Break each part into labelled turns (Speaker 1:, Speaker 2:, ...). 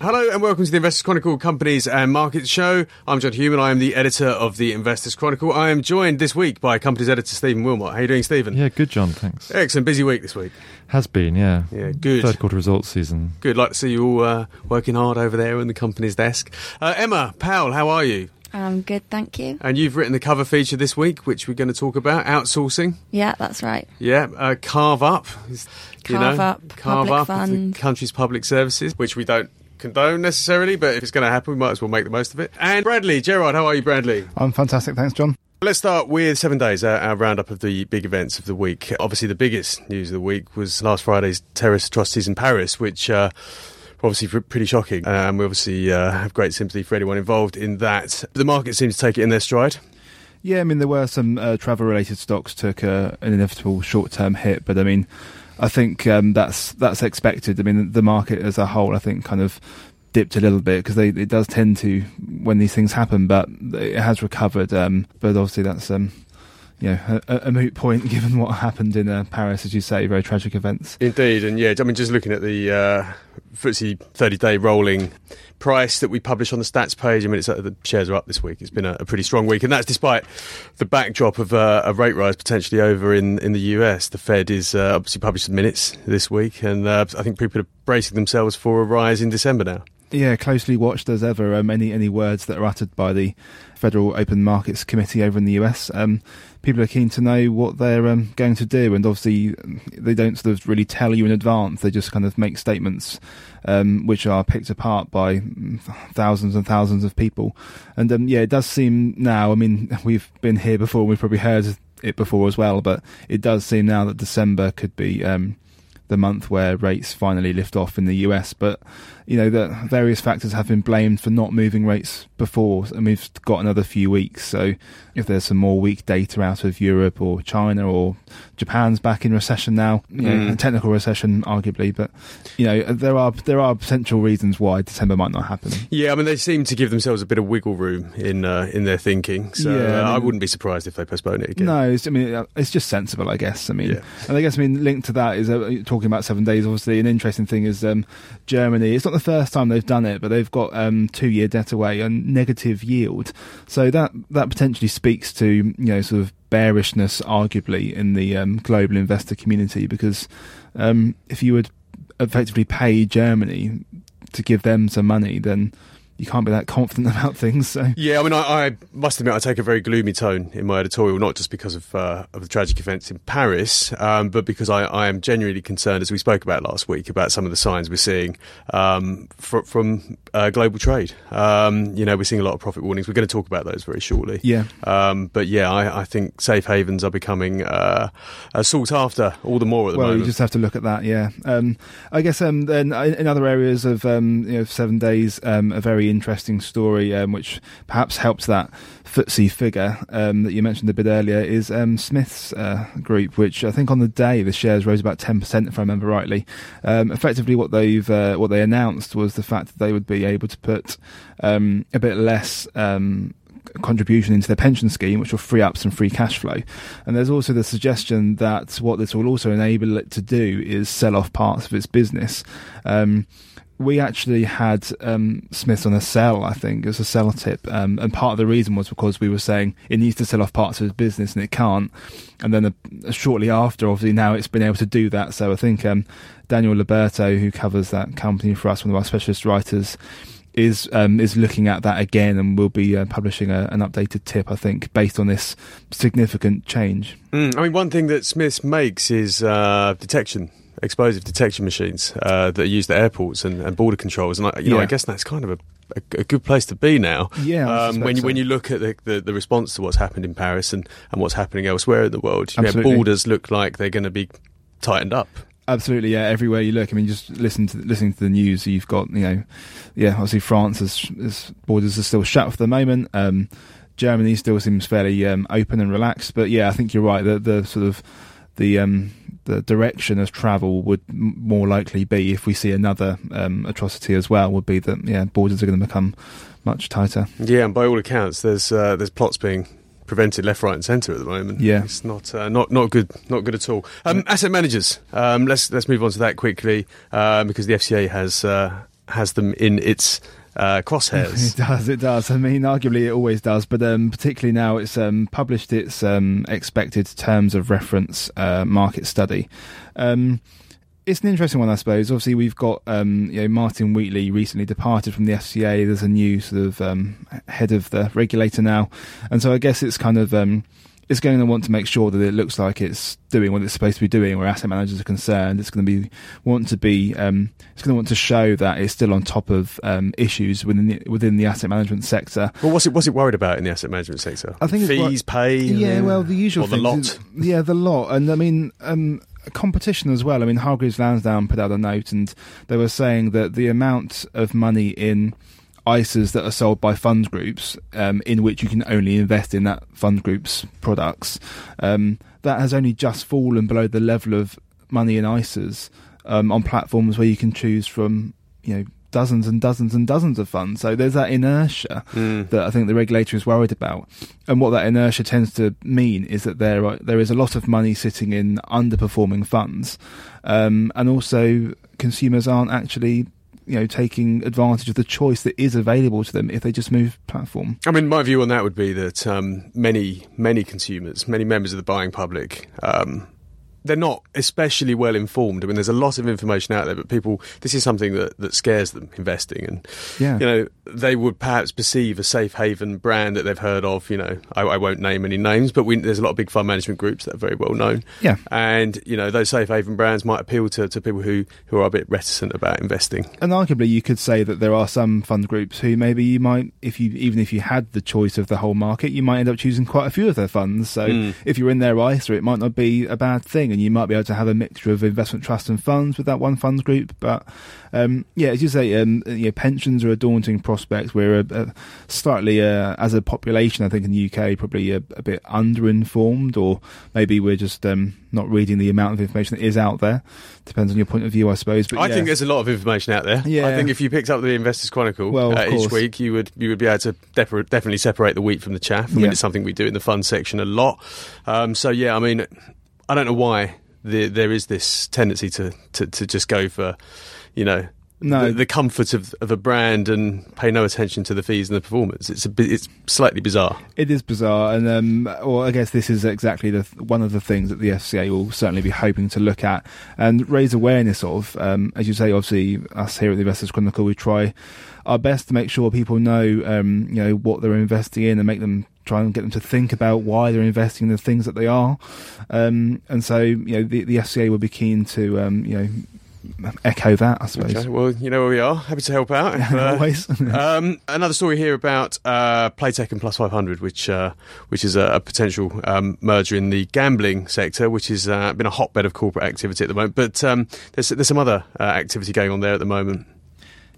Speaker 1: Hello and welcome to the Investors Chronicle Companies and Markets Show. I'm John Hughman. I am the editor of the Investors Chronicle. I am joined this week by companies editor Stephen Wilmot. How are you doing, Stephen?
Speaker 2: Yeah, good, John. Thanks.
Speaker 1: Excellent. Busy week this week.
Speaker 2: Has been, yeah.
Speaker 1: Yeah, good.
Speaker 2: Third quarter results season.
Speaker 1: Good. Like to see you all uh, working hard over there in the company's desk. Uh, Emma Powell, how are you?
Speaker 3: I'm good, thank you.
Speaker 1: And you've written the cover feature this week, which we're going to talk about outsourcing.
Speaker 3: Yeah, that's right.
Speaker 1: Yeah, uh, carve up.
Speaker 3: Carve up,
Speaker 1: carve
Speaker 3: public
Speaker 1: up of
Speaker 3: fund.
Speaker 1: the country's public services, which we don't condone necessarily, but if it's going to happen, we might as well make the most of it. And Bradley, Gerrard, how are you, Bradley?
Speaker 4: I'm fantastic, thanks, John.
Speaker 1: Let's start with seven days, our, our roundup of the big events of the week. Obviously, the biggest news of the week was last Friday's terrorist atrocities in Paris, which uh, were obviously pretty shocking. And we obviously uh, have great sympathy for anyone involved in that. The market seems to take it in their stride.
Speaker 4: Yeah, I mean, there were some uh, travel-related stocks took uh, an inevitable short-term hit, but I mean, I think um, that's that's expected. I mean, the market as a whole, I think, kind of dipped a little bit because it does tend to when these things happen, but it has recovered. Um, but obviously, that's um, you know a, a moot point given what happened in uh, Paris, as you say, very tragic events.
Speaker 1: Indeed, and yeah, I mean, just looking at the uh, FTSE 30-day rolling price that we publish on the stats page. I mean, it's, uh, the shares are up this week. It's been a, a pretty strong week, and that's despite the backdrop of uh, a rate rise potentially over in, in the US. The Fed is uh, obviously published some minutes this week, and uh, I think people are bracing themselves for a rise in December now.
Speaker 4: Yeah, closely watched as ever. Um, any any words that are uttered by the Federal Open Markets Committee over in the US, um, people are keen to know what they're um, going to do, and obviously they don't sort of really tell you in advance. They just kind of make statements um, which are picked apart by thousands and thousands of people. And um, yeah, it does seem now. I mean, we've been here before. We've probably heard it before as well, but it does seem now that December could be um, the month where rates finally lift off in the US. But you know that various factors have been blamed for not moving rates before, and we've got another few weeks. So if there's some more weak data out of Europe or China or Japan's back in recession now, you know,
Speaker 1: Mm.
Speaker 4: technical recession arguably, but you know there are there are potential reasons why December might not happen.
Speaker 1: Yeah, I mean, they seem to give themselves a bit of wiggle room in uh, in their thinking, so
Speaker 4: Yeah,
Speaker 1: uh,
Speaker 4: I
Speaker 1: I wouldn't be surprised if they postpone it again.
Speaker 4: No, it's, I mean uh, it's just sensible, I guess. I mean,
Speaker 1: Yeah.
Speaker 4: and I guess I mean linked to that is uh, talking about seven days. Obviously, an interesting thing is um, Germany. It's not the first time they've done it, but they've got um, two-year debt away and negative yield. So that that potentially speaks to you know sort of bearishness, arguably, in the um, global investor community because um, if you would effectively pay Germany to give them some money, then you can't be that confident about things. So.
Speaker 1: Yeah, I mean, I, I must admit, I take a very gloomy tone in my editorial, not just because of uh, of the tragic events in Paris, um, but because I, I am genuinely concerned, as we spoke about last week, about some of the signs we're seeing um, fr- from uh, global trade. Um, you know, we're seeing a lot of profit warnings. We're going to talk about those very shortly.
Speaker 4: Yeah.
Speaker 1: Um, but yeah, I, I think safe havens are becoming uh, uh, sought after all the more at the
Speaker 4: well,
Speaker 1: moment.
Speaker 4: you just have to look at that. Yeah, um, I guess. Um, then in in other areas of um, you know seven days, um, a very interesting story, um, which perhaps helps that FTSE figure um, that you mentioned a bit earlier, is um, Smiths uh, group, which I think on the day the shares rose about ten percent, if I remember rightly. Um, effectively, what they've uh, what they announced was the fact that they would be able to put um, a bit less. Contribution into their pension scheme, which will free up some free cash flow. And there's also the suggestion that what this will also enable it to do is sell off parts of its business. Um, we actually had um, Smiths on a sell, I think, as a sell tip. Um, and part of the reason was because we were saying it needs to sell off parts of its business and it can't. And then uh, shortly after, obviously, now it's been able to do that. So I think um, Daniel Liberto, who covers that company for us, one of our specialist writers, is um, is looking at that again and will be uh, publishing a, an updated tip, I think, based on this significant change.
Speaker 1: Mm, I mean, one thing that Smith makes is uh, detection, explosive detection machines uh, that are used at airports and, and border controls. And I, you know,
Speaker 4: Yeah.
Speaker 1: I guess that's kind of a, a, a good place to be now.
Speaker 4: Yeah,
Speaker 1: um, when you
Speaker 4: so.
Speaker 1: when you look at the, the, the response to what's happened in Paris and, and what's happening elsewhere in the world, you know, borders look like they're going to be tightened up.
Speaker 4: Absolutely, yeah. Everywhere you look, I mean, just listen to listening to the news. You've got, you know, yeah. Obviously, France's is, borders are still shut for the moment. Um, Germany still seems fairly um, open and relaxed, but yeah, I think you're right. The, the sort of the um, the direction of travel would more likely be if we see another um, atrocity as well. Would be that yeah, borders are going to become much tighter.
Speaker 1: Yeah, and by all accounts, there's uh, there's plots being prevented left, right, and centre at the moment.
Speaker 4: Yeah.
Speaker 1: it's not uh, not not good, not good at all. Um, asset managers. Um, let's let's move on to that quickly um, because the FCA has. Uh, has them in its uh, crosshairs.
Speaker 4: it does, it does. I mean, arguably it always does, but um, particularly now it's um, published its um, expected terms of reference uh, market study. Um, it's an interesting one, I suppose. Obviously, we've got um, you know Martin Wheatley recently departed from the FCA. There's a new sort of um, head of the regulator now, and so I guess it's kind of it's going to want to make sure that it looks like it's doing what it's supposed to be doing, where asset managers are concerned. It's going to be want to be um, it's going to want to show that it's still on top of um, issues within the, within the asset management sector.
Speaker 1: Well, what's it what's it worried about in the asset management sector?
Speaker 4: I think
Speaker 1: fees paid.
Speaker 4: Yeah, well, the usual
Speaker 1: or the lot.
Speaker 4: Yeah, the lot, and I mean. Um, competition as well. I mean, Hargreaves Lansdown put out a note, and they were saying that the amount of money in ISAs that are sold by fund groups, um, in which you can only invest in that fund group's products, um, that has only just fallen below the level of money in ISAs um, on platforms where you can choose from, you know, dozens and dozens and dozens of funds. So there's that inertia
Speaker 1: Mm.
Speaker 4: that I think the regulator is worried about. And what that inertia tends to mean is that there are, there is a lot of money sitting in underperforming funds, um, and also consumers aren't actually you know taking advantage of the choice that is available to them if they just move platform.
Speaker 1: I mean, my view on that would be that um, many, many consumers, many members of the buying public, um, they're not especially well informed. I mean, there's a lot of information out there, but people, this is something that, that scares them investing. And,
Speaker 4: Yeah.
Speaker 1: you know, they would perhaps perceive a safe haven brand that they've heard of. You know, I, I won't name any names, but we, there's a lot of big fund management groups that are very well known.
Speaker 4: Yeah.
Speaker 1: And, you know, those safe haven brands might appeal to, to people who, who are a bit reticent about investing.
Speaker 4: And arguably, you could say that there are some fund groups who maybe you might, if you even if you had the choice of the whole market, you might end up choosing quite a few of their funds. So
Speaker 1: Mm.
Speaker 4: if you're in their ISA, it might not be a bad thing, and you might be able to have a mixture of investment trusts and funds with that one funds group. But um, yeah, as you say, um, you know, pensions are a daunting prospect. We're a, a slightly, uh, as a population, I think in the UK, probably a, a bit underinformed, or maybe we're just um, not reading the amount of information that is out there. Depends on your point of view, I suppose. But
Speaker 1: I
Speaker 4: yeah.
Speaker 1: think there's a lot of information out there.
Speaker 4: Yeah.
Speaker 1: I think if you picked up the Investors Chronicle
Speaker 4: Well,
Speaker 1: uh, each week, you would you would be able to dep- definitely separate the wheat from the chaff. I mean,
Speaker 4: Yeah.
Speaker 1: it's something we do in the fund section a lot. Um, so yeah, I mean, I don't know why the, there is this tendency to, to, to just go for, you know.
Speaker 4: No.
Speaker 1: The, the comfort of, of a brand and pay no attention to the fees and the performance. It's a it's slightly bizarre.
Speaker 4: It is bizarre, and um, well, I guess this is exactly the one of the things that the FCA will certainly be hoping to look at and raise awareness of. Um, as you say, obviously, us here at the Investors Chronicle, we try our best to make sure people know, um, you know, what they're investing in and make them try and get them to think about why they're investing in the things that they are. Um, and so, you know, the, the FCA will be keen to, um, you know, echo that, I suppose.
Speaker 1: Okay, well, you know where we are. Happy to help out. uh,
Speaker 4: Always.
Speaker 1: um, another story here about uh, Playtech and Plus 500, which uh, which is a, a potential um, merger in the gambling sector, which has uh, been a hotbed of corporate activity at the moment. But um, there's there's some other uh, activity going on there at the moment.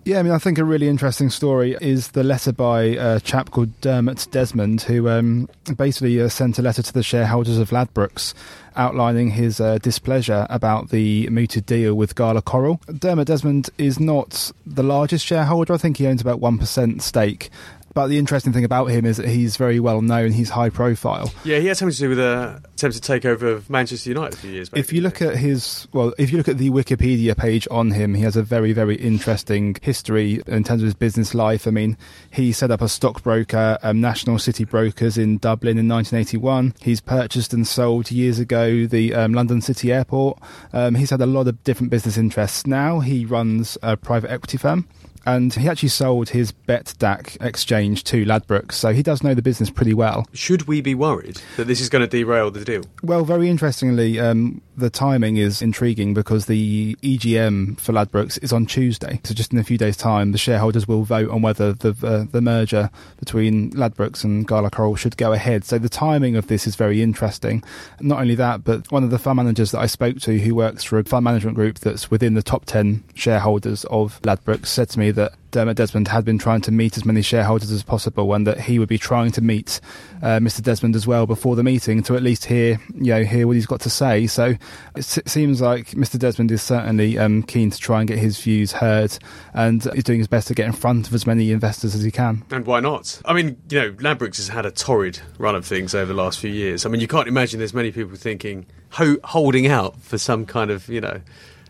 Speaker 4: Yeah, I mean, I think a really interesting story is the letter by a chap called Dermot Desmond, who um, basically uh, sent a letter to the shareholders of Ladbrokes outlining his uh, displeasure about the mooted deal with Gala Coral. Dermot Desmond is not the largest shareholder. I think he owns about 1% stake. But the interesting thing about him is that he's very well known, he's high profile.
Speaker 1: Yeah, he had something to do with a attempted takeover of Manchester United a few years back.
Speaker 4: If you look at his, well, if you look at the Wikipedia page on him, he has a very, very interesting history in terms of his business life. I mean, he set up a stockbroker, um, National City Brokers in Dublin in 1981. He's purchased and sold years ago the um, London City Airport. Um, he's had a lot of different business interests. Now he runs a private equity firm. And he actually sold his Betdaq exchange to Ladbrokes, so he does know the business pretty well.
Speaker 1: should we be worried that this is going to derail the deal?
Speaker 4: Well, very interestingly, um, the timing is intriguing because the EGM for Ladbrokes is on Tuesday. So just in a few days' time, the shareholders will vote on whether the uh, the merger between Ladbrokes and Gala Coral should go ahead. So the timing of this is very interesting. Not only that, but one of the fund managers that I spoke to, who works for a fund management group that's within the top ten shareholders of Ladbrokes, said to me that Dermot Desmond had been trying to meet as many shareholders as possible, and that he would be trying to meet uh, Mr. Desmond as well before the meeting to at least hear, you know, hear what he's got to say. So it seems like Mr. Desmond is certainly um, keen to try and get his views heard, and is doing his best to get in front of as many investors as he can.
Speaker 1: And why not? I mean, you know, Ladbrokes has had a torrid run of things over the last few years. I mean, you can't imagine there's many people thinking, ho- holding out for some kind of, you know,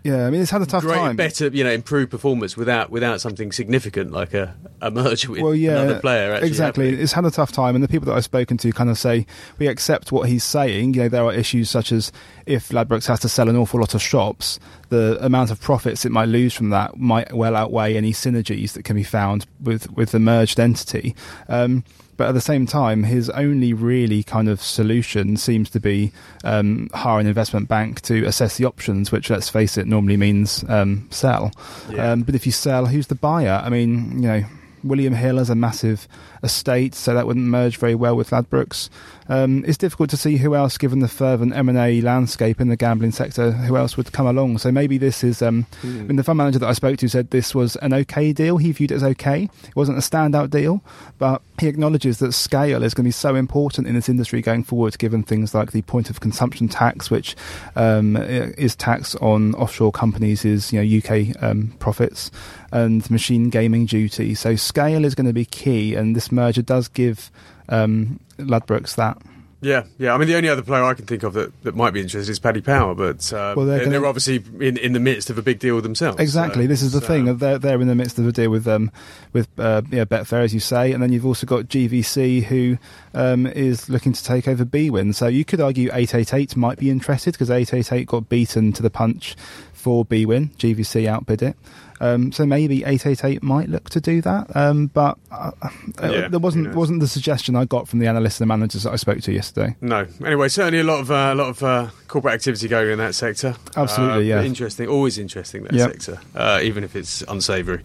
Speaker 4: Yeah, I mean it's had a tough
Speaker 1: great,
Speaker 4: time.
Speaker 1: better, you know, improved performance without without something significant like a, a merger with
Speaker 4: well, yeah,
Speaker 1: another player. Actually
Speaker 4: exactly.
Speaker 1: happening.
Speaker 4: It's had a tough time, and the people that I've spoken to kind of say we accept what he's saying. You know, there are issues such as if Ladbrokes has to sell an awful lot of shops, the amount of profits it might lose from that might well outweigh any synergies that can be found with with the merged entity. Um, but at the same time, his only really kind of solution seems to be um, hire an investment bank to assess the options, which, let's face it, normally means um, sell.
Speaker 1: Yeah.
Speaker 4: Um, but if you sell, who's the buyer? I mean, you know, William Hill has a massive estate, so that wouldn't merge very well with Ladbrokes. Um, it's difficult to see who else, given the fervent M&A landscape in the gambling sector, who else would come along. So maybe this is. Um, I mean, the fund manager that I spoke to said this was an okay deal. He viewed it as okay. It wasn't a standout deal, but he acknowledges that scale is going to be so important in this industry going forward, given things like the point of consumption tax, which um, is tax on offshore companies, is you know UK um, profits, and machine gaming duty. So scale is going to be key, and this merger does give um, Ladbrokes that.
Speaker 1: Yeah, yeah. I mean, the only other player I can think of that, that might be interested is Paddy Power, but uh,
Speaker 4: Well, they're gonna-
Speaker 1: they're obviously in, in the midst of a big deal themselves.
Speaker 4: Exactly.
Speaker 1: so
Speaker 4: this is the
Speaker 1: it's,
Speaker 4: thing.
Speaker 1: uh,
Speaker 4: They're they're in the midst of a deal with um with uh, yeah, Betfair, as you say, and then you've also got GVC who um, is looking to take over Bwin. So you could argue 888 might be interested because 888 got beaten to the punch for Bwin. GVC outbid it. Um, so maybe 888 might look to do that, um, but uh, uh,
Speaker 1: Yeah,
Speaker 4: there wasn't wasn't the suggestion I got from the analysts and the managers that I spoke to yesterday.
Speaker 1: No. Anyway, certainly a lot of uh, a lot of uh, corporate activity going in that sector.
Speaker 4: Absolutely,
Speaker 1: Uh,
Speaker 4: yeah.
Speaker 1: Interesting. Always interesting that
Speaker 4: Yep.
Speaker 1: sector, uh, even if it's unsavoury.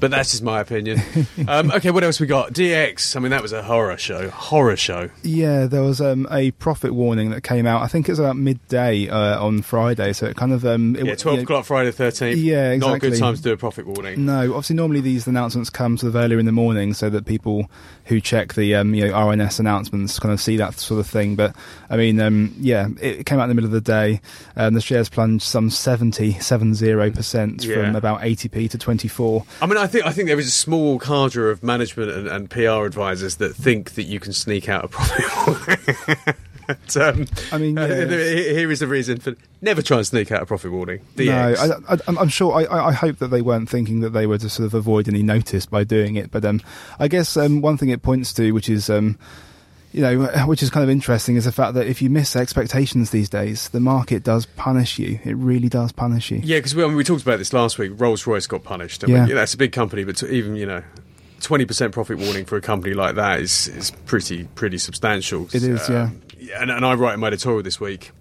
Speaker 1: But that's just my opinion. um, okay, what else we got? DX. I mean, that was a horror show. Horror show.
Speaker 4: Yeah, there was um, a profit warning that came out. I think it was about midday uh, on Friday, so it kind of um, it,
Speaker 1: Yeah, twelve
Speaker 4: you know,
Speaker 1: o'clock Friday thirteenth.
Speaker 4: Yeah, exactly.
Speaker 1: Not a good time to do a profit warning.
Speaker 4: No, obviously, normally these announcements come sort of earlier in the morning, so that people who check the um, you know RNS announcements kind of see that sort of thing. But I mean, um, yeah, it came out in the middle of the day. Um, the shares plunged some 70, 70 percent
Speaker 1: Yeah.
Speaker 4: from about eighty p to twenty four.
Speaker 1: I mean, I think I think there is a small cadre of management and, and PR advisors that think that you can sneak out a profit. But, um,
Speaker 4: I mean,
Speaker 1: uh,
Speaker 4: yeah,
Speaker 1: here here is the reason for never try and sneak out a profit warning.
Speaker 4: No,
Speaker 1: DX.
Speaker 4: I, I, I'm- I'm sure. I, I hope that they weren't thinking that they were to sort of avoid any notice by doing it. But um, I guess um, one thing it points to, which is um, you know, which is kind of interesting, is the fact that if you miss expectations these days, the market does punish you. It really does punish you.
Speaker 1: Yeah, because we, I mean, we talked about this last week. Rolls Royce got punished. I
Speaker 4: Yeah.
Speaker 1: that's a big company, but even you know, twenty percent profit warning for a company like that is is pretty pretty substantial.
Speaker 4: It is,
Speaker 1: Um, And, and I write in my editorial this week.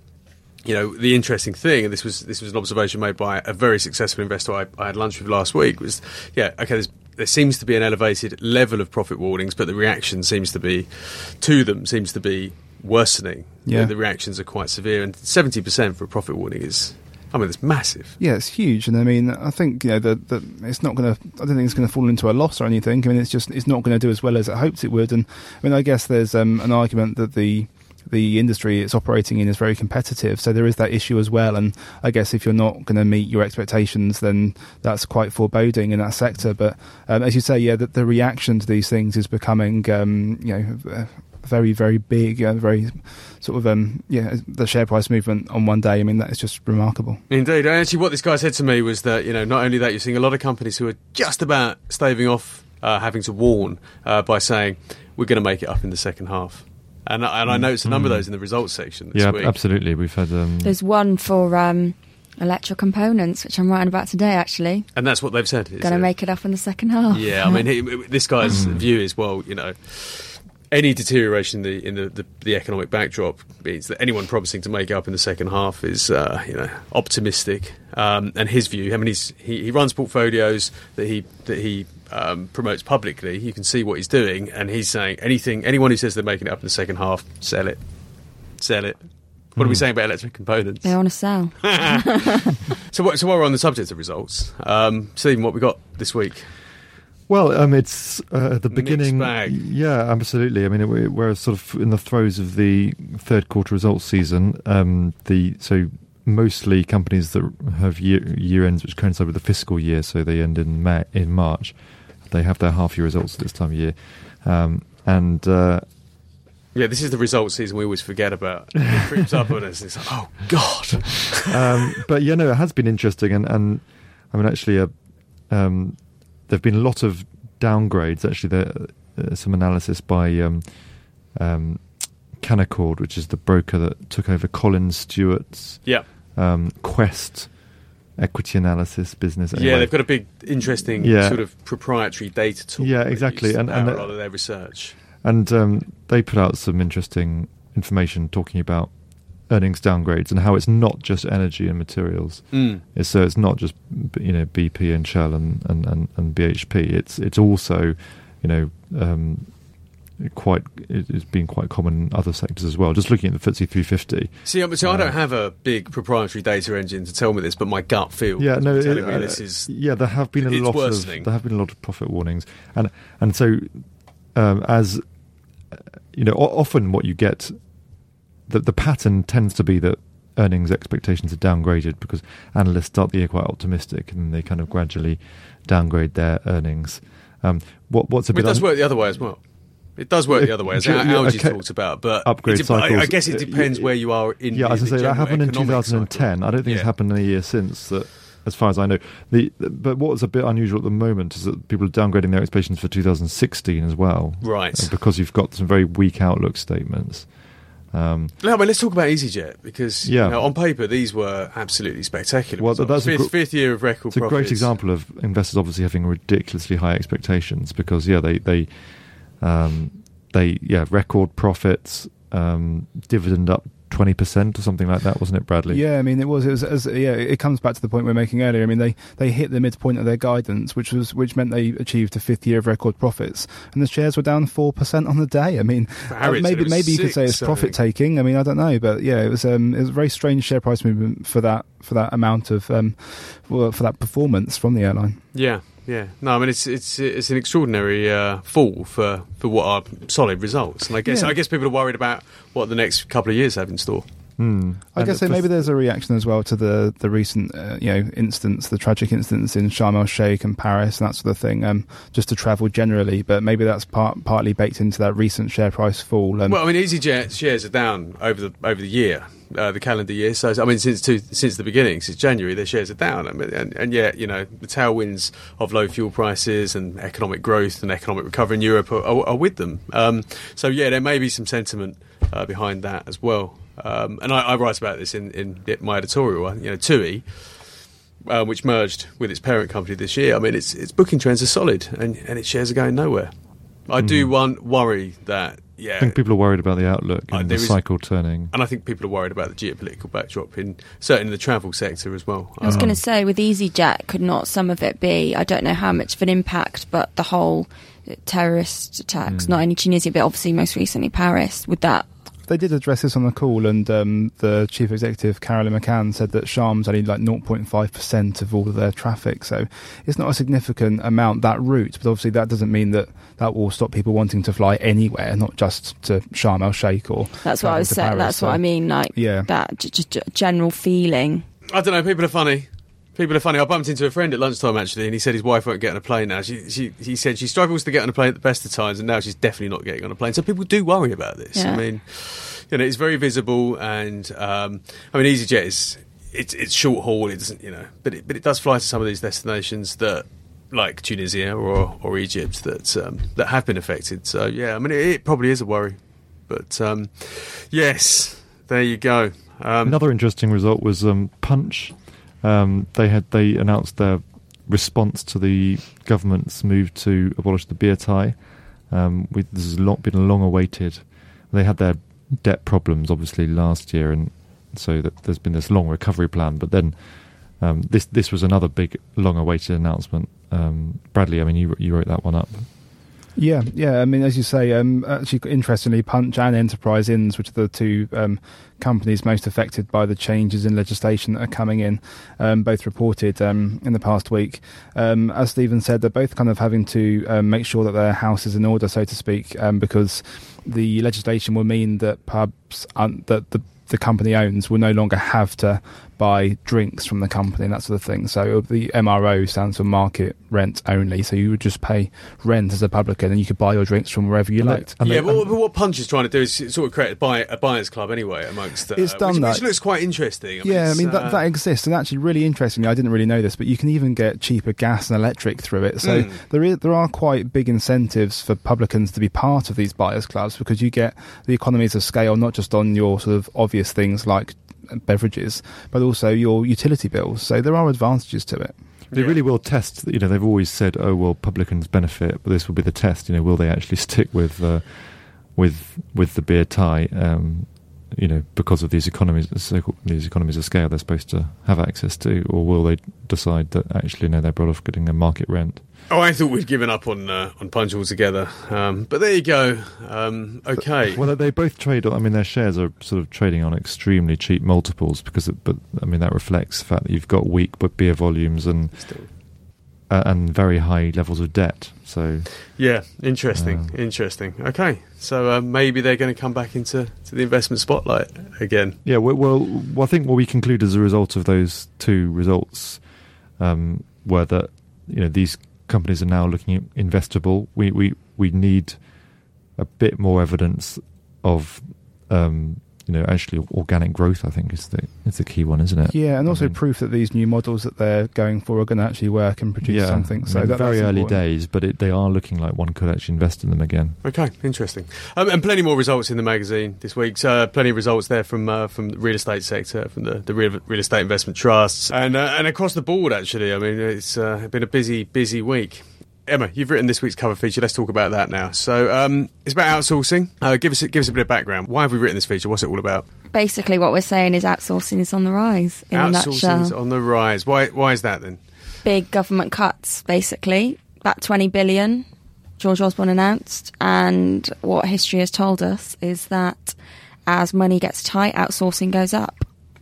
Speaker 1: You know, the interesting thing, and this was this was an observation made by a very successful investor I, I had lunch with last week. Was yeah, okay. There's, there seems to be an elevated level of profit warnings, but the reaction seems to be to them seems to be worsening.
Speaker 4: Yeah.
Speaker 1: the, the reactions are quite severe, and seventy percent for a profit warning is, I mean, it's massive.
Speaker 4: Yeah, it's huge, and I mean, I think you know that it's not going to. I don't think it's going to fall into a loss or anything. I mean, it's just it's not going to do as well as it hoped it would. And I mean, I guess there's um, an argument that the the industry it's operating in is very competitive, so there is that issue as well. And I guess if you're not going to meet your expectations, then that's quite foreboding in that sector. But um, as you say, yeah, the, the reaction to these things is becoming, um, you know. Very, very big, uh, very sort of, um, yeah, the share price movement on one day. I mean, that is just remarkable.
Speaker 1: Indeed. And Actually, what this guy said to me was that, you know, not only that, you're seeing a lot of companies who are just about staving off uh, having to warn uh, by saying, we're going to make it up in the second half. And, I- and I noticed a number of those in the results section this
Speaker 2: yeah,
Speaker 1: week.
Speaker 2: absolutely. We've had um,
Speaker 3: There's one for um, Electrocomponents, which I'm writing about today. Actually,
Speaker 1: And that's what they've said.
Speaker 3: going to make it up in the second half.
Speaker 1: Yeah, I mean, he, this guy's
Speaker 2: Hmm.
Speaker 1: view is, well, you know, any deterioration in the in the, the, the economic backdrop means that anyone promising to make up in the second half is, uh, you know, optimistic. Um, and his view, I mean, he's, he, he runs portfolios that he that he um, promotes publicly. You can see what he's doing, and he's saying anything. Anyone who says they're making it up in the second half, sell it, sell it. What are we
Speaker 2: Hmm.
Speaker 1: saying about electric components?
Speaker 3: They want to sell.
Speaker 1: So, what, so while we're on the subject of results, um, Stephen, what we got this week?
Speaker 2: Well, um, it's uh, the beginning. Yeah, absolutely. I mean, we're, we're sort of in the throes of the third quarter results season. Um, the so mostly companies that have year, year ends which coincide with the fiscal year, so they end in May, in March. They have their half year results at this time of year, um, and uh,
Speaker 1: Yeah, this is the result season we always forget about. It creeps up on us. It's like, oh god.
Speaker 2: um, but yeah, no, it has been interesting, and, and I mean, actually, uh, um, there've been a lot of downgrades. Actually, there uh, some analysis by um, um, Canaccord, which is the broker that took over Collins Stewart's
Speaker 1: Yeah.
Speaker 2: um, Quest equity analysis business.
Speaker 1: Yeah, they've got a big, interesting
Speaker 2: Yeah.
Speaker 1: sort of proprietary data tool.
Speaker 2: Yeah, exactly, and- and
Speaker 1: a lot of their research.
Speaker 2: and um, they put out some interesting information talking about earnings downgrades and how it's not just energy and materials.
Speaker 1: Mm.
Speaker 2: So it's not just you know BP and Shell and, and, and, and BHP. It's it's also you know um, quite it- it's been quite common in other sectors as well. Just looking at the FTSE 350.
Speaker 1: See, so I
Speaker 2: Uh,
Speaker 1: don't have a big proprietary data engine to tell me this, but my gut feel
Speaker 2: Yeah, no,
Speaker 1: telling
Speaker 2: it-
Speaker 1: me
Speaker 2: uh,
Speaker 1: this is
Speaker 2: yeah. There have been a lot
Speaker 1: worsening.
Speaker 2: of there have been a lot of profit warnings, and and so um, as uh, you know, o- often what you get the the pattern tends to be that earnings expectations are downgraded because analysts start the year quite optimistic and they kind of gradually downgrade their earnings. Um, what what's a bit?
Speaker 1: It does
Speaker 2: un-
Speaker 1: work the other way as well. It does work the
Speaker 2: Uh,
Speaker 1: other way, as
Speaker 2: yeah,
Speaker 1: Algie
Speaker 2: okay.
Speaker 1: talked about. But
Speaker 2: Upgrade
Speaker 1: dep- I, I guess it
Speaker 2: uh,
Speaker 1: depends where you are in.
Speaker 2: yeah, I was
Speaker 1: in
Speaker 2: going to
Speaker 1: the
Speaker 2: say that happened in 2010.
Speaker 1: cycle.
Speaker 2: I don't think it's happened in a year since that, as far as I know. The, the but what's a bit unusual at the moment is that people are downgrading their expectations for 2016 as well,
Speaker 1: Right.
Speaker 2: uh, because you've got some very weak outlook statements. Um,
Speaker 1: No, but let's talk about EasyJet because
Speaker 2: Yeah.
Speaker 1: you know, on paper these were absolutely spectacular.
Speaker 2: Well,
Speaker 1: results.
Speaker 2: that's
Speaker 1: fifth,
Speaker 2: gr-
Speaker 1: fifth year of record
Speaker 2: it's a great example of investors obviously having ridiculously high expectations because yeah, they they um, they yeah record profits, um, dividend up 20 percent or something like that, wasn't it, Bradley?
Speaker 4: Yeah, I mean, it was, it was as, yeah, it comes back to the point we are making earlier. I mean, they, they hit the midpoint of their guidance, which was which meant they achieved a fifth year of record profits, and the shares were down four percent on the day. I mean,
Speaker 1: For
Speaker 4: uh,
Speaker 1: Harrods,
Speaker 4: maybe
Speaker 1: it
Speaker 4: maybe you could say it's
Speaker 1: six,
Speaker 4: profit taking. I mean, I don't know, but yeah, it was um, it was a very strange share price movement for that for that amount of um, well, for that performance from the airline.
Speaker 1: Yeah, yeah. No, I mean it's it's it's an extraordinary uh, fall for, for what are solid results, and I guess
Speaker 4: Yeah.
Speaker 1: I guess people are worried about what the next couple of years have in store.
Speaker 2: Hmm.
Speaker 4: I
Speaker 2: And
Speaker 4: guess so maybe there's a reaction as well to the the recent uh, you know instance, the tragic incidents in Sharm el Sheikh and Paris and that sort of thing. Um, just to travel generally, but maybe that's part partly baked into that recent share price fall. Um,
Speaker 1: Well, I mean, EasyJet shares are down over the over the year, uh, the calendar year. So, I mean, since two, since the beginning, since January, their shares are down. I mean, and, and yet, you know, the tailwinds of low fuel prices and economic growth and economic recovery in Europe are, are, are with them. Um, so, yeah, there may be some sentiment uh, behind that as well. Um, and I, I write about this in, in my editorial. You know, TUI. Um, which merged with its parent company this year. I mean, its its booking trends are solid, and, and its shares are going nowhere. I do want worry that yeah,
Speaker 2: I think people are worried about the outlook
Speaker 1: Uh,
Speaker 2: and the
Speaker 1: there is-
Speaker 2: cycle turning.
Speaker 1: and I think people are worried about the geopolitical backdrop in certainly the travel sector as well.
Speaker 3: I was
Speaker 1: Um,
Speaker 3: going to say, with EasyJet, could not some of it be? I don't know how much of an impact, but the whole uh, terrorist attacks, not only Tunisia, but obviously most recently Paris, with that.
Speaker 4: They did address this on the call, and um, the chief executive Carolyn McCall said that Sharm's only like 0.5 percent of all of their traffic, so it's not a significant amount that route. But obviously, that doesn't mean that that will stop people wanting to fly anywhere, not just to Sharm el Sheikh or.
Speaker 3: That's what I was saying.
Speaker 4: Paris,
Speaker 3: That's what I mean. Like
Speaker 4: Yeah.
Speaker 3: that j- j- j- general feeling.
Speaker 1: I don't know. People are funny. People are funny. I bumped into a friend at lunchtime actually, and he said his wife won't get on a plane now. She, she, he said she struggles to get on a plane at the best of times, and now she's definitely not getting on a plane. So people do worry about this.
Speaker 3: Yeah.
Speaker 1: I mean, you know, it's very visible, and um, I mean, EasyJet is it's it's short haul. It doesn't, you know, but it, but it does fly to some of these destinations that. Like Tunisia or, or Egypt that um, that have been affected. So yeah, I mean it, it probably is a worry, but um, yes, there you go. Um,
Speaker 2: Another interesting result was um, Punch. Um, they had they announced their response to the government's move to abolish the beer tie. Um, this has long, been a long awaited. They had their debt problems obviously last year, and so that there's been this long recovery plan. But then um, this this was another big long awaited announcement. Um, Bradley, I mean, you you wrote that one up.
Speaker 4: Yeah, yeah. I mean, as you say, um, actually, interestingly, Punch and Enterprise Inns, which are the two um, companies most affected by the changes in legislation that are coming in, um, both reported um, in the past week. Um, as Stephen said, they're both kind of having to um, make sure that their house is in order, so to speak, because the legislation will mean that pubs that the the company owns will no longer have to buy drinks from the company and that sort of thing. So the MRO stands for market rent only. So you would just pay rent as a publican, and you could buy your drinks from wherever you
Speaker 2: And they-
Speaker 4: liked.
Speaker 2: and
Speaker 1: yeah,
Speaker 2: they-
Speaker 1: but what, but what Punch is trying to do is sort of create a, buy, a buyers club anyway amongst. Uh,
Speaker 4: It's done
Speaker 1: which,
Speaker 4: that.
Speaker 1: which looks quite interesting.
Speaker 4: yeah, I mean that,
Speaker 1: uh,
Speaker 4: that exists, and actually, really interestingly, I didn't really know this, but you can even get cheaper gas and electric through it. So
Speaker 1: Mm.
Speaker 4: there is there are quite big incentives for publicans to be part of these buyers clubs because you get the economies of scale not just on your sort of obvious things like beverages, but also your utility bills. So there are advantages to it.
Speaker 2: They
Speaker 1: Yeah.
Speaker 2: really will test. You know, they've always said, "Oh well, publicans benefit," but this will be the test. You know, will they actually stick with uh, with with the beer tie? Um, you know, because of these economies, these economies of scale, they're supposed to have access to, or will they decide that actually no, they're better off getting a market rent?
Speaker 1: Oh, I thought we'd given up on uh, on Punch altogether. Um, but there you go. Um, okay.
Speaker 2: Well, they both trade. I mean, their shares are sort of trading on extremely cheap multiples because, it, but I mean, that reflects the fact that you've got weak but beer volumes and
Speaker 1: Still.
Speaker 2: Uh, and very high levels of debt. So
Speaker 1: Yeah, interesting,
Speaker 2: Uh,
Speaker 1: interesting. Okay, so uh, maybe they're going to come back into to the investment spotlight again.
Speaker 2: Yeah, well, well, well, I think what we conclude as a result of those two results um, were that you know these companies are now looking investable. We we we need a bit more evidence of um, you know actually organic growth. I think is the is the key one, isn't it?
Speaker 4: Yeah, and
Speaker 2: I
Speaker 4: also
Speaker 2: mean-
Speaker 4: proof that these new models that they're going for are going to actually work and produce
Speaker 2: yeah,
Speaker 4: something.
Speaker 2: I
Speaker 4: So
Speaker 2: mean,
Speaker 4: that,
Speaker 2: very early
Speaker 4: important.
Speaker 2: days, but it, they are looking like one could actually invest in them again.
Speaker 1: Okay, interesting. Um, and plenty more results in the magazine this week. So, uh, plenty of results there from uh, from the real estate sector, from the, the real, real estate investment trusts, and uh, and across the board. Actually, I mean, it's uh, been a busy busy week. Emma, you've written this week's cover feature. Let's talk about that now. So, um, it's about outsourcing. Uh, give us a, give us a bit of background. Why have we written this feature? What's it all about?
Speaker 3: Basically, what we're saying is outsourcing is on the rise.
Speaker 1: Outsourcing's
Speaker 3: nutshell,
Speaker 1: on the rise. Why why is that then?
Speaker 3: big government cuts. Basically, about twenty billion. George Osborne announced, and what history has told us is that as money gets tight, outsourcing goes up.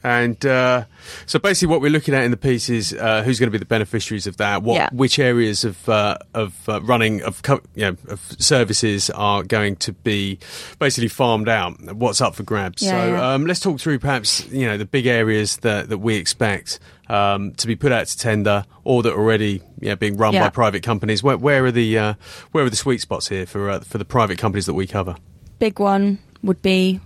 Speaker 1: And uh, so basically, what we're looking at in the piece is uh, who's going to be the beneficiaries of that. What,
Speaker 3: Yeah.
Speaker 1: which areas of uh, of uh, running of co- you know, of services are going to be basically farmed out? What's up for grabs?
Speaker 3: Yeah,
Speaker 1: so
Speaker 3: yeah.
Speaker 1: Um, let's talk through perhaps you know the big areas that that we expect um, to be put out to tender or that are already you know, being run by private companies. Where, where are the uh, where are the sweet spots here for uh, for the private companies that we cover?
Speaker 3: Big one would be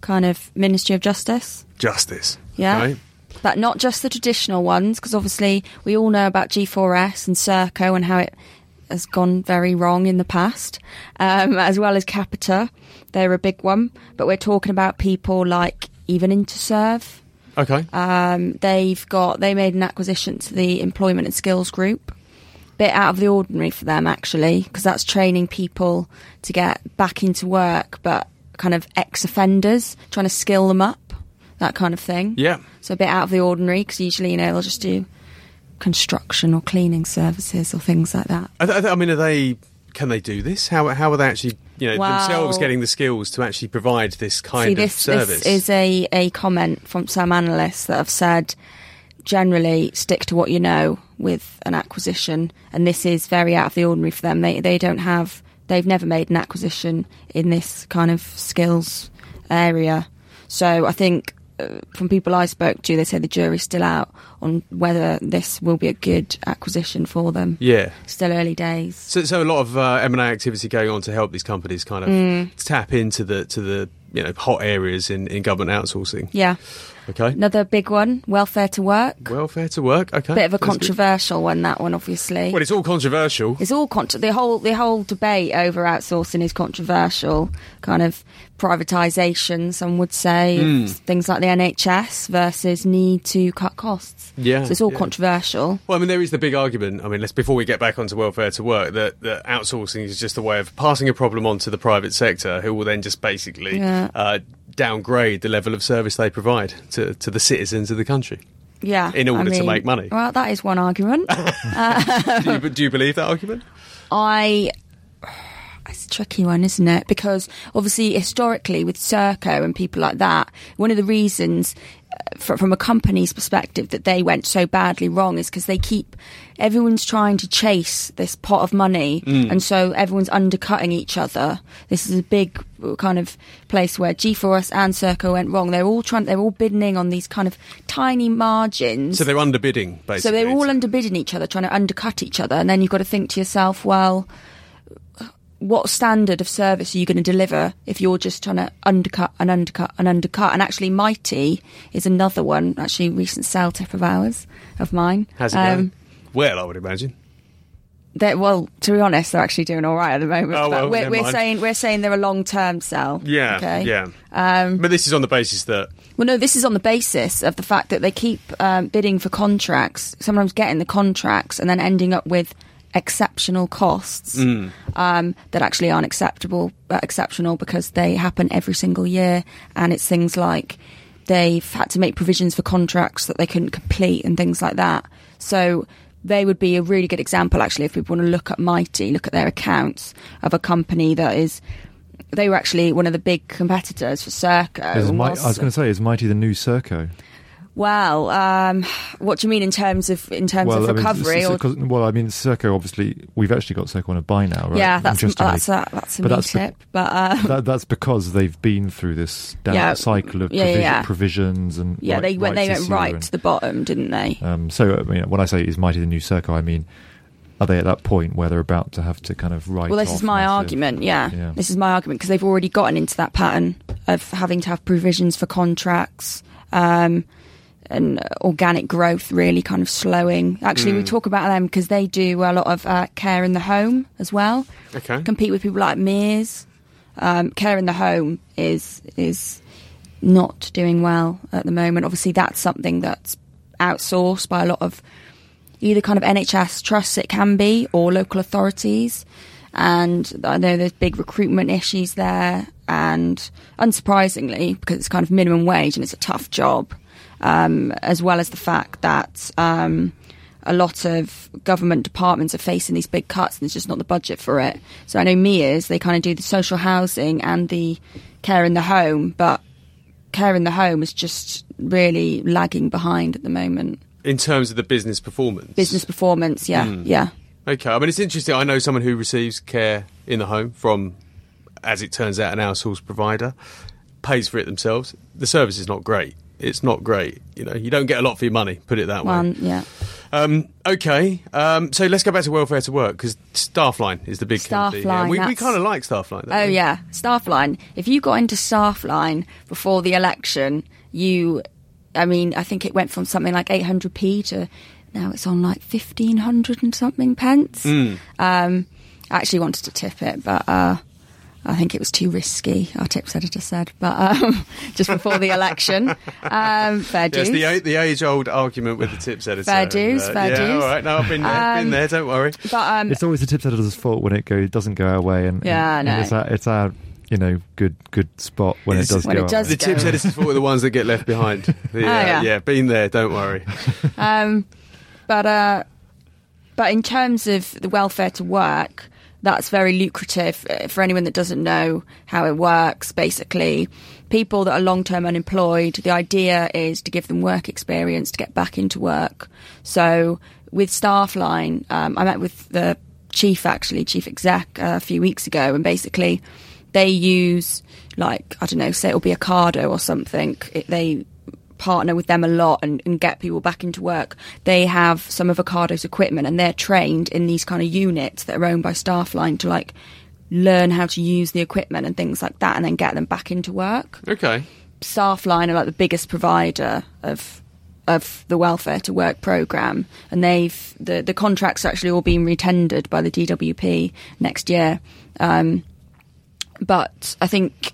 Speaker 3: kind of Ministry of Justice.
Speaker 1: Justice.
Speaker 3: Yeah.
Speaker 1: right?
Speaker 3: but not just the traditional ones, because obviously we all know about G4S and Serco and how it has gone very wrong in the past, um, as well as Capita. They're a big one, but we're talking about people like even Interserve.
Speaker 1: Okay.
Speaker 3: Um, they've got they made an acquisition to the Employment and Skills Group. Bit out of the ordinary for them actually, because that's training people to get back into work, but kind of ex-offenders, trying to skill them up, that kind of thing.
Speaker 1: yeah.
Speaker 3: So a bit out of the ordinary because usually, you know, they'll just do construction or cleaning services or things like that.
Speaker 1: I, th- I mean, are they? Can they do this? How how are they actually, you know,
Speaker 3: Well-
Speaker 1: themselves getting the skills to actually provide this kind
Speaker 3: See,
Speaker 1: of
Speaker 3: this,
Speaker 1: service?
Speaker 3: this is a, a comment from some analysts that have said generally stick to what you know with an acquisition, and this is very out of the ordinary for them. They they don't have they've never made an acquisition in this kind of skills area, so I think. uh, From people I spoke to, they say the jury's still out on whether this will be a good acquisition for them.
Speaker 1: yeah.
Speaker 3: Still early days.
Speaker 1: So, so a lot of uh, M and A activity going on to help these companies kind of
Speaker 3: Mm.
Speaker 1: tap into the to the you know hot areas in, in government outsourcing.
Speaker 3: Yeah.
Speaker 1: Okay.
Speaker 3: Another big one, welfare to work.
Speaker 1: Welfare to work. Okay.
Speaker 3: Bit of a
Speaker 1: That's good.
Speaker 3: controversial one, that one, obviously.
Speaker 1: Well, it's all controversial.
Speaker 3: It's all contro- the whole the whole debate over outsourcing is controversial. Kind of privatisation, some would say, of things like the NHS versus need to cut costs.
Speaker 1: Yeah,
Speaker 3: so it's all
Speaker 1: yeah.
Speaker 3: controversial.
Speaker 1: Well, I mean, there is the big argument. I mean, let's before we get back onto welfare to work, that, that outsourcing is just a way of passing a problem on to the private sector, who will then just basically
Speaker 3: Yeah.
Speaker 1: uh, downgrade the level of service they provide to, to the citizens of the country.
Speaker 3: Yeah,
Speaker 1: In order
Speaker 3: I
Speaker 1: to make money.
Speaker 3: Well, that is one argument.
Speaker 1: do, you, do you believe that argument?
Speaker 3: I. It's a tricky one, isn't it? Because obviously, historically, with Serco and people like that, one of the reasons from a company's perspective that they went so badly wrong is because they keep everyone's trying to chase this pot of money and so everyone's undercutting each other. This is a big uh, kind of place where G4S and Serco went wrong. They're all trying they're all bidding on these kind of tiny margins.
Speaker 1: So they're underbidding, basically.
Speaker 3: so they're all underbidding each other, trying to undercut each other, and then you've got to think to yourself, well, what standard of service are you going to deliver if you're just trying to undercut and undercut and undercut? And actually, Mitie is another one, actually, recent sale tip of ours, of mine.
Speaker 1: How's it
Speaker 3: Um,
Speaker 1: going? Well, I would imagine.
Speaker 3: they're- well, to be honest, they're actually doing all right at the moment.
Speaker 1: Oh, well,
Speaker 3: we're,
Speaker 1: never
Speaker 3: we're saying we're saying they're a long term sell.
Speaker 1: Yeah,
Speaker 3: Okay.
Speaker 1: yeah.
Speaker 3: Um,
Speaker 1: But this is on the basis that
Speaker 3: Well, no, this is on the basis of the fact that they keep um, bidding for contracts, sometimes getting the contracts, and then ending up with exceptional costs um, that actually aren't acceptable, uh, exceptional because they happen every single year, and it's things like they've had to make provisions for contracts that they couldn't complete and things like that. So they would be a really good example, actually, if people want to look at Mitie, look at their accounts of a company that is. They were actually one of the big competitors for
Speaker 2: Serco. I was going to say, is Mitie the new Serco?
Speaker 3: Well, um, what do you mean in terms of in terms of
Speaker 2: I mean,
Speaker 3: recovery?
Speaker 2: s- s-
Speaker 3: or,
Speaker 2: well, I mean, Serco. Obviously, we've actually got Serco on a buy now, right?
Speaker 3: yeah, that's that's a that's a
Speaker 2: But that's be-
Speaker 3: tip. But uh,
Speaker 2: that, that's because they've been through this down
Speaker 3: Yeah.
Speaker 2: cycle of
Speaker 3: Yeah, yeah, yeah.
Speaker 2: provisions and
Speaker 3: yeah,
Speaker 2: right-
Speaker 3: they went they went right
Speaker 2: and-
Speaker 3: to the bottom, didn't they?
Speaker 2: Um, so, I mean, when I say is Mitie the new Serco, I mean, are they at that point where they're about to have to kind of write?
Speaker 3: Well, this is my
Speaker 2: massive-
Speaker 3: argument. Yeah.
Speaker 2: Yeah.
Speaker 3: this is my argument because they've already gotten into that pattern of having to have provisions for contracts. Um, and organic growth really kind of slowing. Actually,
Speaker 2: Hmm.
Speaker 3: we talk about them because they do a lot of uh, care in the home as well.
Speaker 1: okay.
Speaker 3: compete with people like Mears. Um, care in the home is is not doing well at the moment. Obviously, that's something that's outsourced by a lot of either kind of NHS trusts it can be or local authorities. And I know there's big recruitment issues there. And unsurprisingly, because it's kind of minimum wage and it's a tough job, um, as well as the fact that um, a lot of government departments are facing these big cuts and there's just not the budget for it. So I know Mears, they kind of do the social housing and the care in the home, but care in the home is just really lagging behind at the moment.
Speaker 1: In terms of the business performance.
Speaker 3: Business performance, yeah,
Speaker 1: Hmm.
Speaker 3: yeah.
Speaker 1: Okay. I mean, it's interesting. I know someone who receives care in the home from, as it turns out, an outsourced provider, pays for it themselves. The service is not great. It's not great. You know, you don't get a lot for your money. Put it that way.
Speaker 3: Yeah.
Speaker 1: Um, okay, um, so let's go back to welfare to work because Staffline is the big.
Speaker 3: Staffline,
Speaker 1: We, we kind of like Staffline.
Speaker 3: Oh
Speaker 1: we?
Speaker 3: yeah, Staffline. If you got into Staffline before the election, you, I mean, I think it went from something like 800p to now it's on like 1500 and something pence.
Speaker 1: Hmm.
Speaker 3: Um, I actually wanted to tip it, but uh, I think it was too risky. Our tips editor said, but um, just before the election, um, fair
Speaker 1: Yes,
Speaker 3: dues.
Speaker 1: the, the age-old argument with the tips editor.
Speaker 3: Fair
Speaker 1: and,
Speaker 3: dues, fair
Speaker 1: yeah,
Speaker 3: dues.
Speaker 1: all right. No, I've been there. been
Speaker 3: Um,
Speaker 1: there. Don't worry.
Speaker 3: but um,
Speaker 2: It's always the tips editor's fault when it go doesn't go our way, and
Speaker 3: Yeah, I
Speaker 2: and,
Speaker 3: know.
Speaker 2: and it's our, it's our you know good good spot when
Speaker 1: It's-
Speaker 2: it does
Speaker 3: When
Speaker 2: go
Speaker 3: it
Speaker 2: our
Speaker 3: does
Speaker 2: way.
Speaker 1: The tips
Speaker 3: go.
Speaker 1: editors for the ones that get left behind. The,
Speaker 3: Oh,
Speaker 1: uh,
Speaker 3: yeah.
Speaker 1: yeah, been there. Don't worry.
Speaker 3: Um, but uh, but in terms of the welfare to work, that's very lucrative uh, for anyone that doesn't know how it works. Basically, people that are long term unemployed, the idea is to give them work experience to get back into work. So with Staffline, um, I met with the chief actually, chief exec, uh, a few weeks ago, and basically they use like I don't know, say it'll be Ocado or something. It, they partner with them a lot and, and get people back into work. They have some of Ocado's equipment and they're trained in these kind of units that are owned by Staffline to like learn how to use the equipment and things like that and then get them back into work.
Speaker 1: Okay.
Speaker 3: Staffline are like the biggest provider of of the welfare to work program and they've the the contracts actually all being retendered by the DWP next year. Um, but I think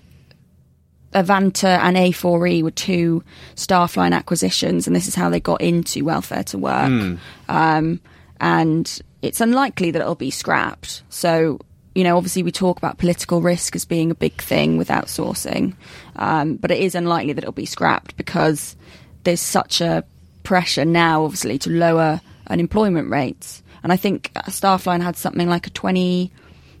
Speaker 3: Avanta and A4E were two Staffline acquisitions, and this is how they got into welfare to work. Um, and it's unlikely that it'll be scrapped. So, you know, obviously we talk about political risk as being a big thing with outsourcing, um, but it is unlikely that it'll be scrapped because there's such a pressure now, obviously, to lower unemployment rates. And I think Staffline had something like a 20.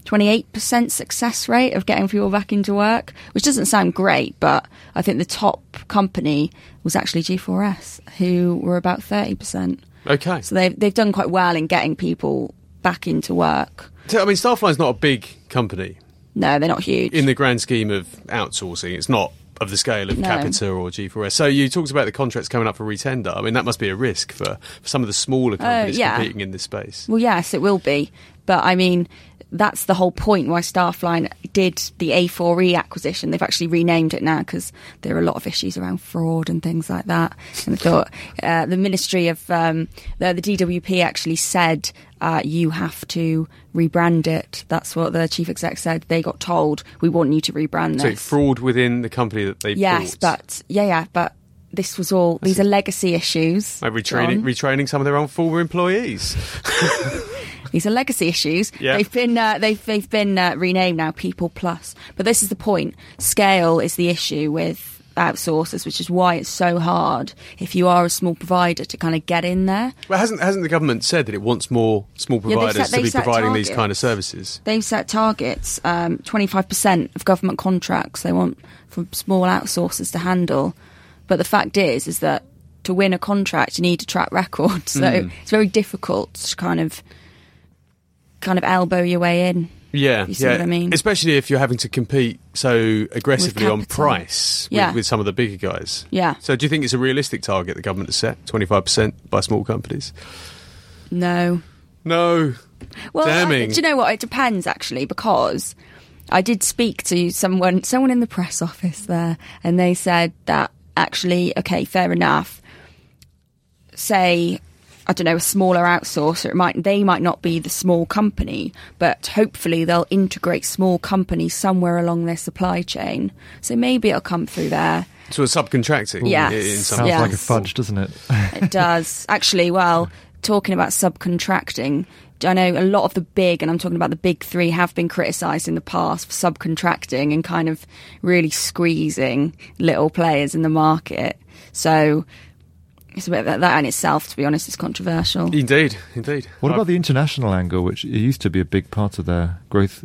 Speaker 3: 28% success rate of getting people back into work, which doesn't sound great, but I think the top company was actually G4S, who were about 30%.
Speaker 1: Okay.
Speaker 3: So they've, they've done quite well in getting people back into work.
Speaker 1: So, I mean, Staffline's not a big company
Speaker 3: No, they're not huge.
Speaker 1: in the grand scheme of outsourcing. It's not of the scale of
Speaker 3: No.
Speaker 1: Capita or G4S. So you talked about the contracts coming up for retender. I mean, that must be a risk for, for some of the smaller oh, companies
Speaker 3: Oh, yeah.
Speaker 1: competing in this space.
Speaker 3: Well, yes, it will be. But I mean, that's the whole point why Staffline did the A4E acquisition. They've actually renamed it now because there are a lot of issues around fraud and things like that. And I thought uh, the Ministry of um, the, the DWP actually said uh, you have to rebrand it. That's what the chief exec said. They got told we want you to rebrand
Speaker 1: So fraud within the company that they
Speaker 3: yes,
Speaker 1: bought.
Speaker 3: but yeah, yeah, but this was all. These are legacy issues.
Speaker 1: Like retraining,
Speaker 3: John.
Speaker 1: retraining some of their own former employees.
Speaker 3: These are legacy issues.
Speaker 1: Yeah.
Speaker 3: They've been uh, they've they've been uh, renamed now People Plus. But this is the point. Scale is the issue with outsourcers, which is why it's so hard if you are a small provider to kind of get in there.
Speaker 1: Well, hasn't hasn't the government said that it wants more small
Speaker 3: Yeah,
Speaker 1: providers
Speaker 3: set-
Speaker 1: to be providing these kind of services?
Speaker 3: They've set targets. Twenty five percent of government contracts they want from small outsourcers to handle. But the fact is, is that to win a contract, you need a track record. So
Speaker 1: Mm.
Speaker 3: it's very difficult to kind of kind of elbow your way in.
Speaker 1: Yeah,
Speaker 3: You see
Speaker 1: yeah.
Speaker 3: what I mean?
Speaker 1: Especially if you're having to compete so aggressively on price with,
Speaker 3: Yeah.
Speaker 1: with some of the bigger guys.
Speaker 3: Yeah.
Speaker 1: So do you think it's a realistic target the government has set, 25% by small companies?
Speaker 3: No.
Speaker 1: No.
Speaker 3: Well, I- do you know what? It depends actually because I did speak to someone, someone in the press office there, and they said that actually, okay, fair enough. Say, I don't know, a smaller outsourcer, it might they might not be the small company, but hopefully they'll integrate small companies somewhere along their supply chain. So maybe it'll come through there.
Speaker 1: Sort a subcontracting
Speaker 3: yeah,
Speaker 1: in in
Speaker 2: Sounds
Speaker 3: Yes.
Speaker 2: like a fudge, doesn't it?
Speaker 3: It does. Actually, well, talking about subcontracting, I know a lot of the big, and I'm talking about the big three, have been criticised in the past for subcontracting and kind of really squeezing little players in the market. So it's a bit that, that in itself, to be honest, is controversial.
Speaker 1: Indeed, indeed.
Speaker 2: What
Speaker 1: Uh,
Speaker 2: about the international angle, which used to be a big part of their growth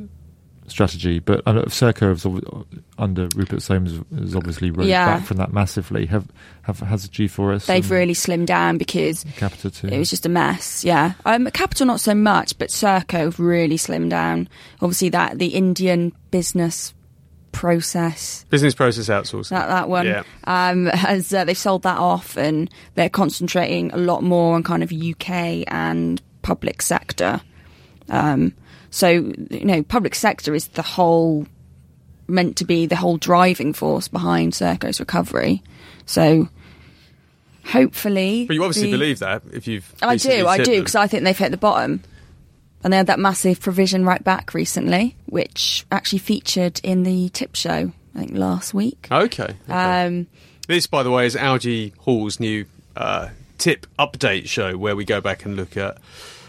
Speaker 2: strategy? But I know Serco is ob- under Rupert Soames has obviously rode
Speaker 3: Yeah.
Speaker 2: back from that massively. Have have has G4S
Speaker 3: They've really slimmed down because
Speaker 2: Capita too?
Speaker 3: It was just a mess, yeah. Um, Capita not so much, but Serco have really slimmed down. Obviously, that the Indian business process
Speaker 1: Business process outsourcing.
Speaker 3: that that one
Speaker 1: Yeah.
Speaker 3: um, has uh, they've sold that off and they're concentrating a lot more on kind of UK and public sector. Um, so you know, public sector is the whole meant to be the whole driving force behind Serco's recovery. So hopefully,
Speaker 1: But you obviously
Speaker 3: the-
Speaker 1: believe that if you've.
Speaker 3: I do, I do, because I think they've hit the bottom. And they had that massive provision right back recently, which actually featured in the tip show, I think last week.
Speaker 1: Okay. okay.
Speaker 3: Um,
Speaker 1: This, by the way, is Algy Hall's new uh, tip update show where we go back and look at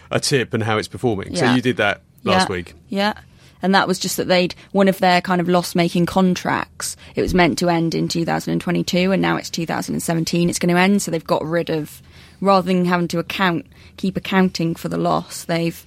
Speaker 1: a tip and how it's performing. So you did that last
Speaker 3: yeah,
Speaker 1: week.
Speaker 3: Yeah. And that was just that they'd, one of their kind of loss making contracts, it was meant to end in 2022 and now it's 2017, it's going to end. So they've got rid of, rather than having to account, keep accounting for the loss, they've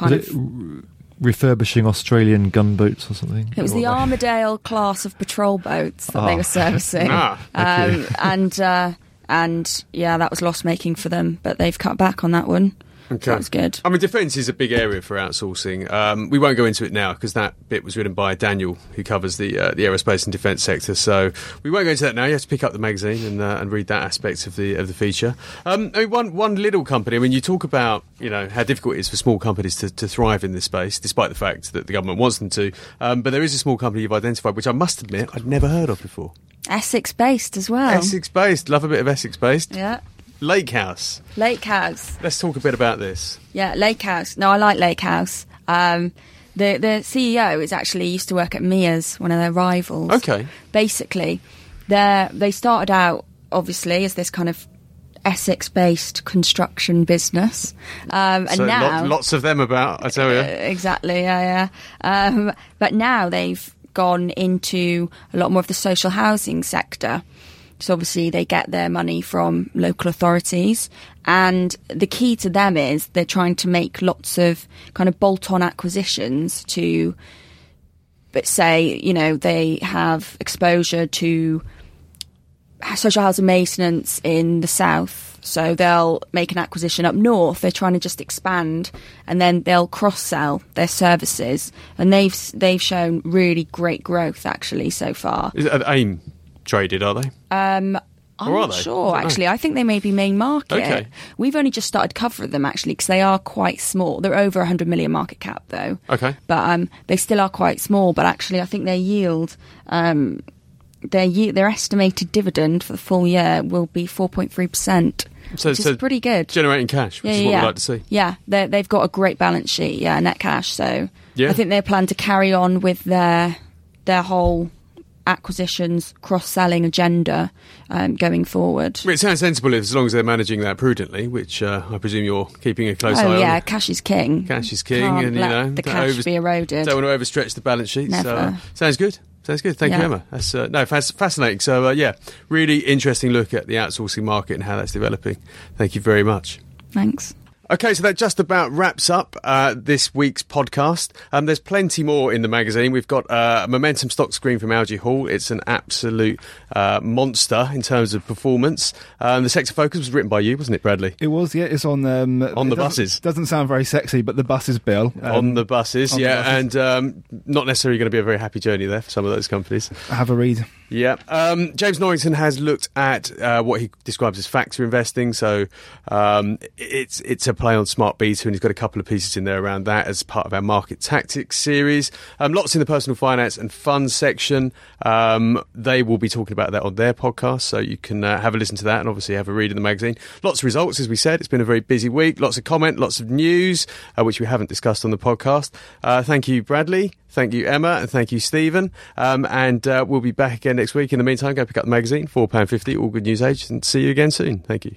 Speaker 3: kind
Speaker 2: Was
Speaker 3: of.
Speaker 2: it refurbishing Australian gunboats or something?
Speaker 3: It was the Armidale class of patrol boats that they
Speaker 2: Ah.
Speaker 3: were servicing,
Speaker 1: Ah,
Speaker 3: um, and uh, and yeah, that was loss making for them. But they've cut back on that one.
Speaker 1: Okay.
Speaker 3: That was good.
Speaker 1: I mean, defence is a big area for outsourcing. Um, we won't go into it now because that bit was written by Daniel, who covers the uh, the aerospace and defence sector. So we won't go into that now. You have to pick up the magazine and uh, and read that aspect of the of the feature. Um, I mean, one one little company. I mean, you talk about you know how difficult it is for small companies to, to thrive in this space, despite the fact that the government wants them to. Um, but there is a small company you've identified, which I must admit I'd never heard of before.
Speaker 3: Essex based as well.
Speaker 1: Essex based, love a bit of Essex based.
Speaker 3: Yeah.
Speaker 1: Lake House.
Speaker 3: Lake House.
Speaker 1: Let's talk a bit about this.
Speaker 3: Yeah, Lake House. No, I like Lake House. Um, the the CEO is actually used to work at Mears, one of their rivals.
Speaker 1: Okay.
Speaker 3: Basically, they they started out obviously as this kind of Essex-based construction business, um, and
Speaker 1: so
Speaker 3: now
Speaker 1: lo- lots of them about. I tell you.
Speaker 3: Uh, exactly, yeah, yeah. Um, but now they've gone into a lot more of the social housing sector. So obviously they get their money from local authorities. And the key to them is they're trying to make lots of kind of bolt on acquisitions to, but say, you know, they have exposure to social housing maintenance in the south. So they'll make an acquisition up north. They're trying to just expand, and then they'll cross sell their services. And they've they've shown really great growth actually so far.
Speaker 1: Is it, AIM traded, are they?
Speaker 3: Um, I'm not
Speaker 1: they?
Speaker 3: sure
Speaker 1: I
Speaker 3: actually. I think they may be main market.
Speaker 1: Okay.
Speaker 3: We've only just started covering them actually because they are quite small. They're over 100 million market cap though.
Speaker 1: Okay.
Speaker 3: But um, they still are quite small. But actually, I think their yield, um, their ye- their estimated dividend for the full year will be 4.3 percent,
Speaker 1: So,
Speaker 3: which
Speaker 1: so
Speaker 3: is pretty good.
Speaker 1: generating cash, which
Speaker 3: yeah,
Speaker 1: is what
Speaker 3: yeah.
Speaker 1: we like to see.
Speaker 3: Yeah, they- they've got a great balance sheet. Yeah, net cash. So
Speaker 1: Yeah.
Speaker 3: I think they plan to carry on with their their whole acquisitions cross selling agenda um, going forward.
Speaker 1: Well, It sounds sensible as long as they're managing that prudently, which uh, I presume you're keeping a close eye
Speaker 3: Oh
Speaker 1: on.
Speaker 3: yeah, cash is king.
Speaker 1: Cash is king,
Speaker 3: Can't
Speaker 1: and you know
Speaker 3: the cash
Speaker 1: over-
Speaker 3: be eroded.
Speaker 1: Don't want to overstretch the balance sheet. So
Speaker 3: Never.
Speaker 1: uh, sounds good. Sounds good. Thank you, Emma. That's uh, no fas- fascinating. So uh, yeah, really interesting look at the outsourcing market and how that's developing. Thank you very much.
Speaker 3: Thanks.
Speaker 1: Okay, so that just about wraps up uh, this week's podcast. Um, there's plenty more in the magazine. We've got uh, a momentum stock screen from Algy Hall. It's an absolute uh, monster in terms of performance. Um, the sector focus was written by you, wasn't it, Bradley?
Speaker 4: It was, yeah. It's on um,
Speaker 1: On the
Speaker 4: doesn't-
Speaker 1: buses.
Speaker 4: Doesn't sound very sexy, but the buses bill um,
Speaker 1: on the buses,
Speaker 4: on the
Speaker 1: yeah,
Speaker 4: buses.
Speaker 1: and um, not necessarily going to be a very happy journey there for some of those companies.
Speaker 4: Have a read.
Speaker 1: Yeah. Um, James Norrington has looked at uh, what he describes as factor investing. So um, it's it's a play on smart beta, and he's got a couple of pieces in there around that as part of our market tactics series. Um, lots in the personal finance and funds section. Um, they will be talking about that on their podcast, so you can uh, have a listen to that and obviously have a read in the magazine. Lots of results, as we said. It's been a very busy week. Lots of comment, lots of news, uh, which we haven't discussed on the podcast. Uh, thank you, Bradley. Thank you, Emma, and thank you, Stephen. Um, and uh, we'll be back again next week. In the meantime, go pick up the magazine, £4.50, All Good News Age, and see you again soon. Thank you.